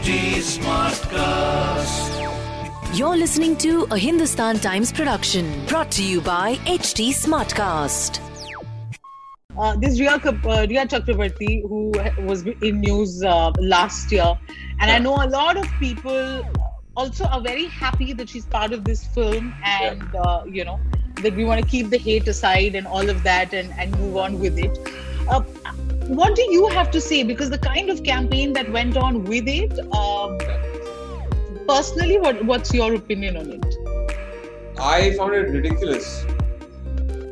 HT Smartcast. You're listening to a Hindustan Times production brought to you by HT Smartcast. uh, this Rhea, Kap- uh, Rhea Chakraborty, who was in news uh, last year, and I know a lot of people also are very happy that she's part of this film, and uh, you know that we want to keep the hate aside and all of that, and and move on with it. What do you have to say? Because the kind of campaign that went on with it, um, personally, what what's your opinion on it? I found it ridiculous,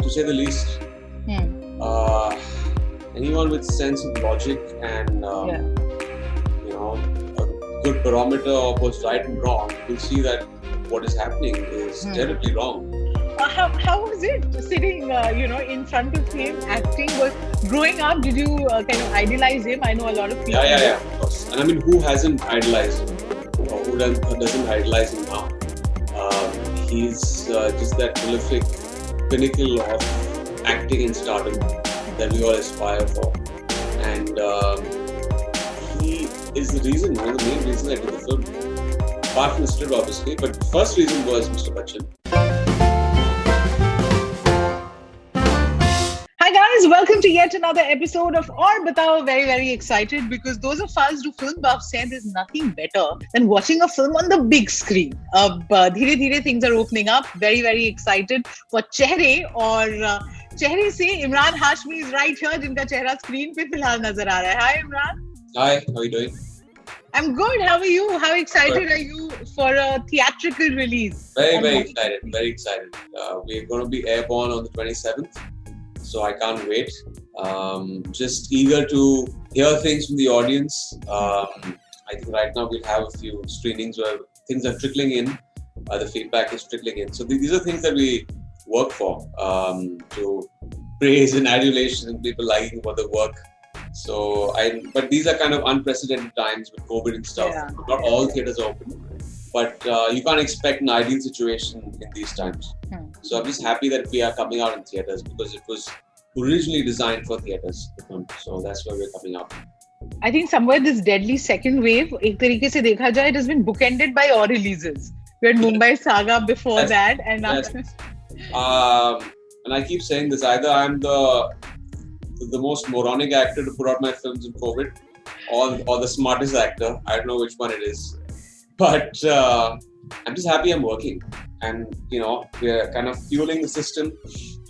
to say the least. Hmm. Uh, anyone with sense of logic and uh, Yeah. you know a good barometer of what's right and wrong will see that what is happening is Hmm. terribly wrong. How, how was it sitting, uh, you know, in front of him, acting? Was growing up? Did you uh, kind of idolize him? I know a lot of people. Yeah, yeah, yeah, of course. And I mean, who hasn't idolized him, who doesn't, idolize him now? Um, he's uh, just that prolific pinnacle of acting and stardom that we all aspire for, and um, he is the reason, one of the main reasons I did the film. Apart from the script, obviously, but the first reason was Mr. Bachchan. yet another episode of Or. Batao. Very, very excited because those of us who film buffs say there's nothing better than watching a film on the big screen. Uh, but dheere dheere things are opening up. Very, very excited for Chehre or uh, Chehre se Emraan Hashmi is right here jinka chehra screen pe filhal nazar aa. Hi Emraan. Hi, how are you doing? I'm good. How are you? How excited are you for a theatrical release? Very, very excited. Very excited. Uh, we're going to be airborne on the 27th so I can't wait. Um, just eager to hear things from the audience. Um, I think right now we'll have a few screenings where things are trickling in. Uh, the feedback is trickling in. So th- these are things that we work for um, to praise and adulation and people liking what the work. So I, but these are kind of unprecedented times with COVID and stuff. Yeah. Not all theaters are open but uh, you can't expect an ideal situation in these times. Hmm. So I'm just happy that we are coming out in theaters because it was originally designed for theaters. the film. So that's why we're coming out. I think somewhere this deadly second wave, एक तरीके से देखा जाए, it has been bookended by all releases. We had Mumbai Saga before Yes. that, and now Yes. Um, and I keep saying this: either I'm the the most moronic actor to put out my films in COVID, or or the smartest actor. I don't know which one it is, but uh, I'm just happy I'm working, and you know we're kind of fueling the system,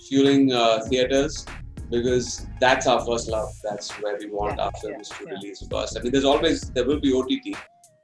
fueling uh, theaters. Because that's our first love. That's where we want Yeah, our films to yeah. release first. I mean, there's always there will be OTT,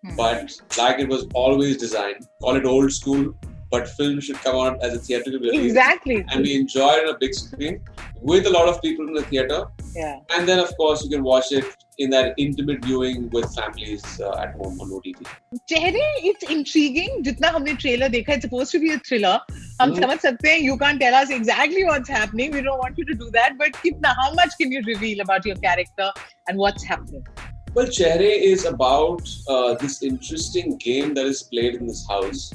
Hmm. but like it was always designed. Call it old school, but film should come out as a theatrical release exactly. and we enjoy it on a big screen with a lot of people in the theater. Yeah. And then, of course, you can watch it in that intimate viewing with families uh, at home on OTT. चेहरे it's intriguing. जितना हमने trailer देखा, it's supposed to be a thriller. हम Hmm. समझ सकते हैं. You can't tell us exactly what's happening. We don't want you to do that. But कितना, how much can you reveal about your character and what's happening? Well, Chehre is about uh, this interesting game that is played in this house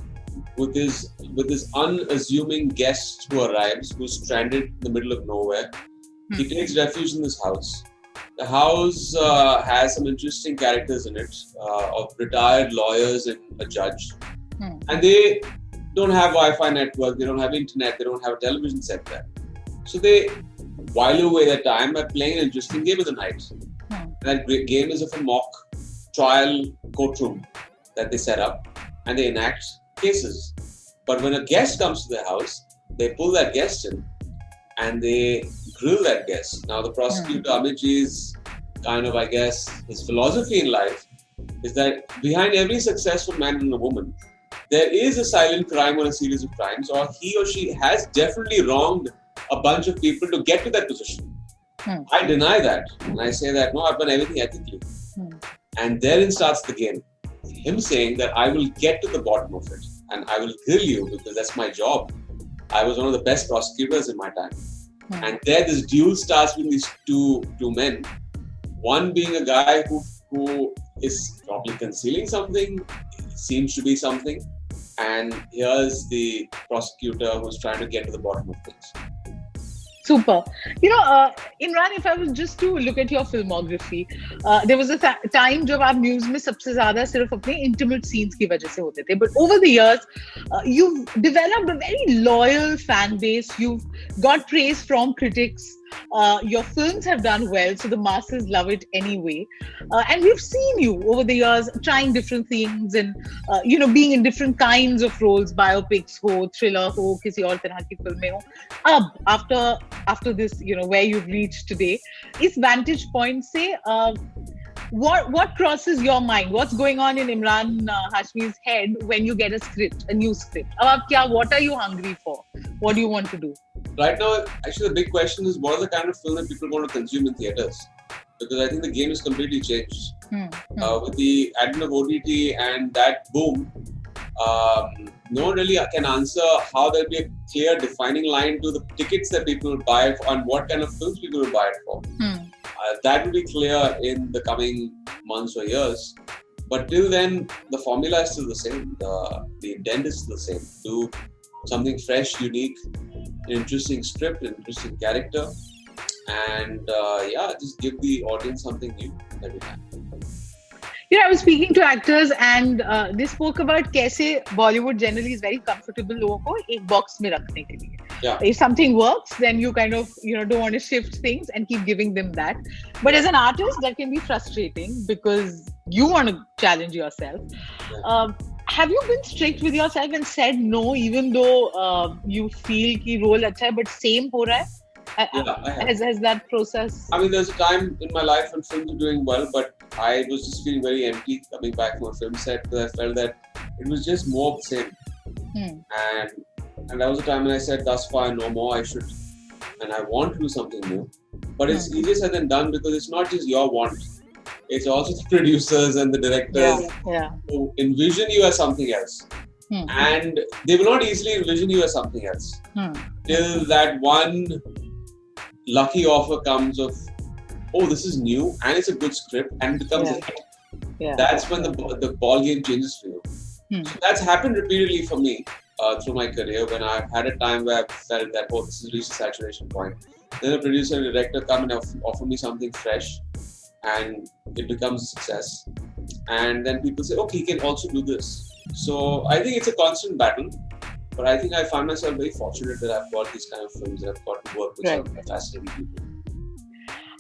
with his with this unassuming guest who arrives, who's stranded in the middle of nowhere. He Hmm. takes refuge in this house. The house uh, has some interesting characters in it uh, of retired lawyers and a judge. Hmm. And they don't have Wi Fi network, they don't have internet, they don't have a television set there. So they while away their time by playing an interesting game of the night. Hmm. That great game is of a mock trial courtroom that they set up and they enact cases. But when a guest comes to the house, they pull that guest in and they grill that guest. Now, the prosecutor, Amit is kind of, I guess, his philosophy in life is that behind every successful man and a woman, there is a silent crime or a series of crimes, or he or she has definitely wronged a bunch of people to get to that position. Hmm. I deny that. And I say that, no, I've done everything ethically. Hmm. And therein starts the game. Him saying that I will get to the bottom of it and I will grill you because that's my job. I was one of the best prosecutors in my time. Hmm. And there this duel starts with these two two men. One being a guy who who is probably concealing something, seems to be something. And here's the prosecutor who's trying to get to the bottom of things. Super. You know, uh, Emraan, if I was just to look at your filmography, uh, there was a th- time when आप news was mostly ज़्यादा intimate scenes की वजह से But over the years, uh, you've developed a very loyal fan base. You've got praise from critics. Uh, your films have done well, so the masses love it anyway. Uh, and we've seen you over the years trying different things and, uh, you know, being in different kinds of roles, biopics ho, thriller ho, kisi aur tarah ki film mein ho. Ab, after, after this, you know, where you've reached today, is vantage point say, uh, what what crosses your mind? What's going on in Emraan uh, Hashmi's head when you get a script, a new script? About kya, what are you hungry for? What do you want to do? Right now, actually, the big question is what are the kind of film that people want to consume in theaters? Because I think the game has completely changed. Hmm, hmm. Uh, with the advent of OTT and that boom, um, no one really can answer how there'll be a clear defining line to the tickets that people will buy and what kind of films people will buy it for. Hmm. Uh, that will be clear in the coming months or years. But till then, the formula is still the same. The, the intent is still the same. Do something fresh, unique, interesting script, an interesting character, and uh, yeah, just give the audience something new every time. You know, I was speaking to actors and uh, they spoke about कैसे Bollywood generally is very comfortable लोगों को एक box में रखने के लिए. Yeah. If something works, then you kind of you know don't want to shift things and keep giving them that. But as an artist, that can be frustrating because you want to challenge yourself. Yeah. Um, have you been strict with yourself and said no even though uh, you feel ki role acha hai but same ho raha hai? Yeah, has, has that process? I mean, there's a time in my life when films were doing well, but I was just feeling very empty coming back from a film set because I felt that it was just more of the same. Hmm. And and that was the time when I said, thus far, no more. I should and I want to do something new. But it's hmm. easier said than done because it's not just your want it's also the producers and the directors Yeah, yeah. who envision you as something else, Hmm. and they will not easily envision you as something else Hmm. till that one lucky offer comes of, oh, this is new and it's a good script and it becomes a Yeah. That's when the the ball game changes for you. Hmm. So that's happened repeatedly for me uh, through my career when I've had a time where I felt that oh, this has reached a saturation point. Then a producer and director come and offer me something fresh, and it becomes a success. And then people say, okay, you can also do this. So I think it's a constant battle. But I think I find myself very fortunate that I've got these kind of films that I've got to work with right. some fascinating people.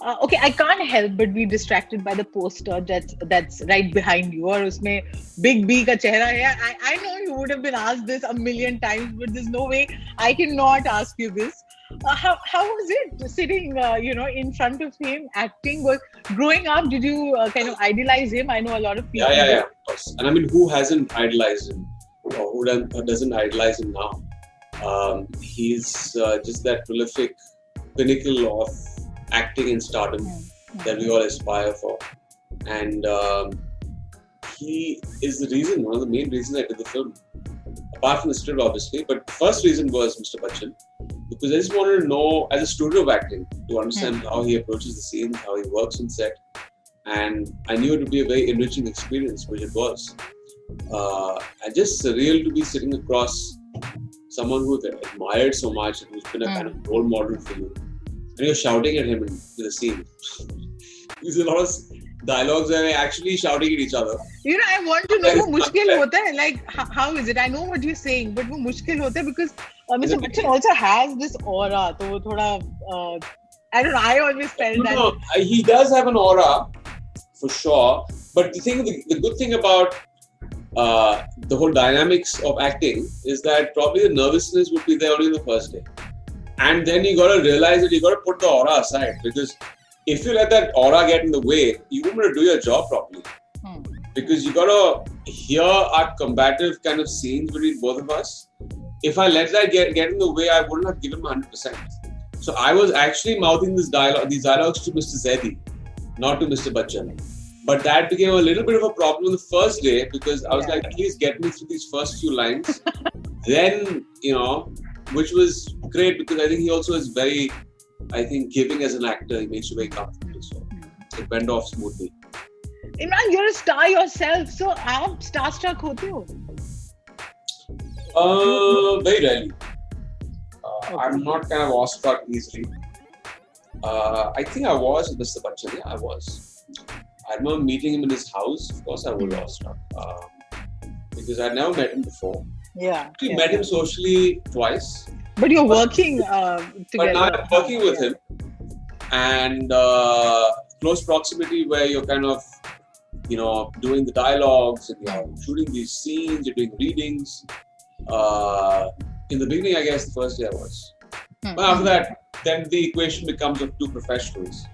Uh, okay, I can't help but be distracted by the poster that's that's right behind you. Or usme Big B ka chehra hai. I, I know you would have been asked this a million times, but there's no way I cannot ask you this. Uh, how how was it sitting, uh, you know, in front of him acting? Was growing up? Did you uh, kind of idolize him? I know a lot of people. Yeah, yeah, yeah. Of course. And I mean, who hasn't idolized him, or who doesn't, idolize him now? Um, he's uh, just that prolific pinnacle of acting and stardom that we all aspire for, and um, he is the reason, one of the main reasons I did the film. Apart from the script, obviously, but first reason was Mr. Bachchan, because I just wanted to know, as a student of acting, to understand how he approaches the scene, how he works on set, and I knew it would be a very enriching experience, which it was. Uh, and just surreal to be sitting across someone who I've admired so much and who's been a Mm. kind of role model for you. And you're shouting at him in, in the scene. There's a lot of dialogues where we're actually shouting at each other. You know, I want to know That वो is मुश्किल not होता है like how, how is it? I know what you're saying, but वो मुश्किल होता है because uh, Mr. Bachchan also has this aura. So, thoda, uh, I don't know. I always felt no, that. No, he does have an aura, for sure. But the thing, the, the good thing about uh, the whole dynamics of acting is that probably the nervousness would be there only the first day. And then you gotta realize that you gotta put the aura aside because if you let that aura get in the way, you won't be able to do your job properly. Hmm. Because you gotta hear our combative kind of scenes between both of us if I let that get, get in the way, I wouldn't have given him 100%. So I was actually mouthing this dialogue, these dialogues to Mr. Zaidi, not to Mr. Bachchan. But that became a little bit of a problem on the first day because I was yeah. like, please get me through these first few lines. then, you know, which was great because I think he also is very, I think, giving as an actor. He makes you very comfortable. So it went off smoothly. Emraan, you're a star yourself. So, आप starstruck होते हो? Uh, very rarely. Uh, I'm not kind of awestruck easily. Uh, I think I was with Mr. Bachchan. Yeah, I was. I remember meeting him in his house. Of course, I was awestruck um, because I'd never met him before. Yeah. We yeah. met him socially twice, But you're working uh, but together. now I'm working with him, and uh, close proximity where you're kind of, you know, doing the dialogues and you're shooting these scenes, you're doing readings. Uh, in the beginning, I guess the first year I was. Hmm. But after that, then the equation becomes of two professionals.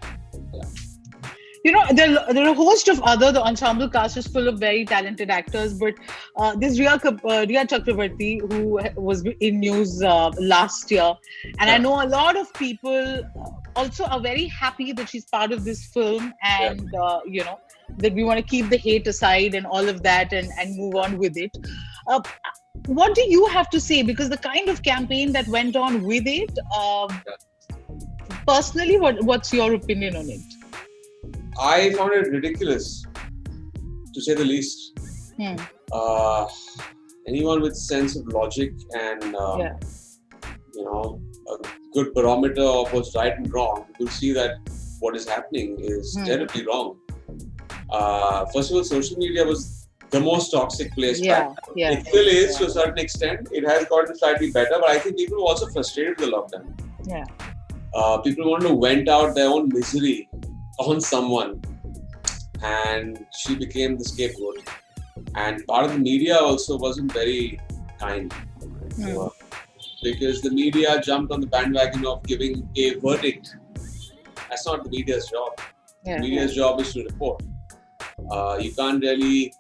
you know there, there are a host of other the ensemble cast is full of very talented actors but uh, this Rhea, uh, Rhea Chakravarti who was in news uh, last year and I know a lot of people also are very happy that she's part of this film and uh, you know that we want to keep the hate aside and all of that and, and move on with it uh, what do you have to say because the kind of campaign that went on with it um, personally what, what's your opinion on it I found it ridiculous, to say the least. Hmm. Uh, anyone with sense of logic and uh, Yeah. you know a good barometer of what's right and wrong will see that what is happening is Hmm. terribly wrong. Uh, first of all, social media was the most toxic place. Yeah, back yeah. It still is to a certain extent. It has gotten slightly better, but I think people were also frustrated with the lockdown. Yeah. Uh, people wanted to vent out their own misery on someone, and she became the scapegoat. And part of the media also wasn't very kind Hmm. her because the media jumped on the bandwagon of giving a verdict. That's not the media's job. Yeah. Media's job is to report. Uh, you can't really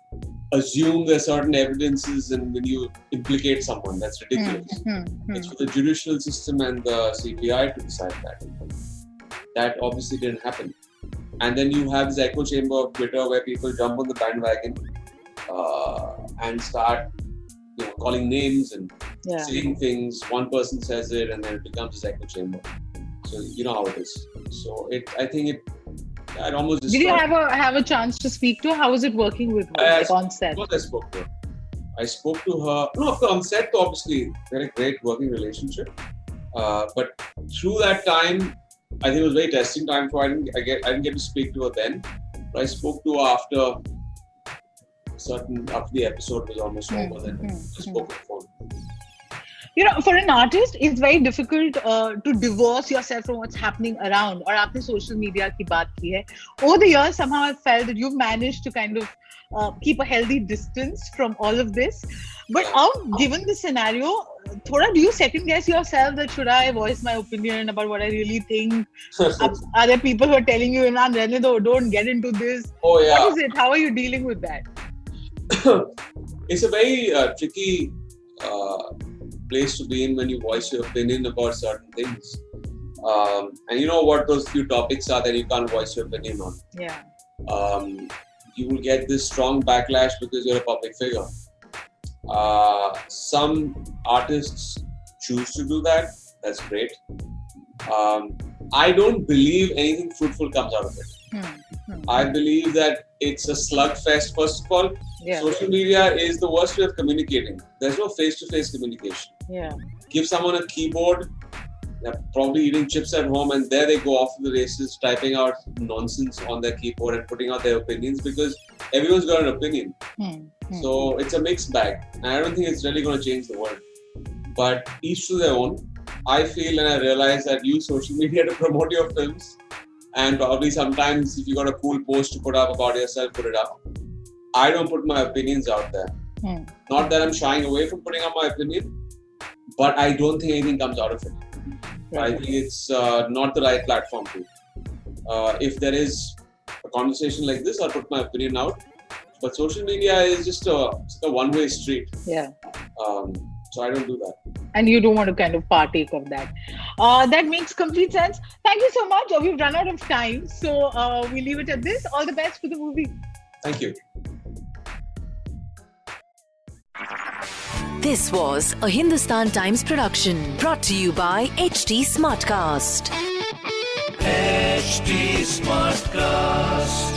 assume there's certain evidences and when you implicate someone. That's ridiculous. Hmm, hmm, It's for the judicial system and the CBI to decide that. That obviously didn't happen. And then you have this echo chamber of Twitter where people jump on the bandwagon uh, and start you know, calling names and Yeah. saying things. One person says it, and then it becomes this echo chamber. So you know how it is. So it, I think it, it almost. Did you have a have a chance to speak to her? How was it working with her Uh, like on set? I spoke to her. I spoke to her. No, of course, on set, obviously, we had a great working relationship. Uh, but through that time, I think it was very testing time for. her. I didn't, I, get, I didn't get to speak to her then, but I spoke to her after certain after the episode was almost Hmm, over. Then hmm, I spoke on the phone you know for an artist it's very difficult uh, to divorce yourself from what's happening around. or after social media ki baat ki hai over the years somehow i felt that you've managed to kind of uh, keep a healthy distance from all of this. But um, given the scenario thoda do you second guess yourself that should i voice my opinion about what i really think? Are there people who are telling you Renido, don't get into this. Oh yeah. What is it? How are you dealing with that? It's a very uh, tricky uh, place to be in when you voice your opinion about certain things. Um, and you know what those few topics are that you can't voice your opinion on. Yeah. Um, you will get this strong backlash because you're a public figure. Uh, some artists choose to do that. That's great. Um, I don't believe anything fruitful comes out of it. Hmm. Hmm. I believe that it's a slugfest. First of all, Yeah. social media is the worst way of communicating. There's no face-to-face communication. Yeah. Give someone a keyboard, they're probably eating chips at home, and there they go off to the races, typing out nonsense on their keyboard and putting out their opinions because everyone's got an opinion. Hmm. Hmm. So it's a mixed bag, and I don't think it's really going to change the world. But each to their own. I feel and I realize that use social media to promote your films, and probably sometimes if you got a cool post to put up about yourself, put it up. I don't put my opinions out there. Hmm. Not that I'm shying away from putting up my opinion, but I don't think anything comes out of it. I think it's uh, not the right platform to. Uh, if there is a conversation like this, I'll put my opinion out. But social media is just a, a one-way street. Yeah. Um, so I don't do that. And you don't want to kind of partake of that. Uh, that makes complete sense. Thank you so much. Uh, we've run out of time, so uh, we leave it at this. All the best for the movie. Thank you. This was a Hindustan Times production brought to you by HT Smartcast. HT Smartcast.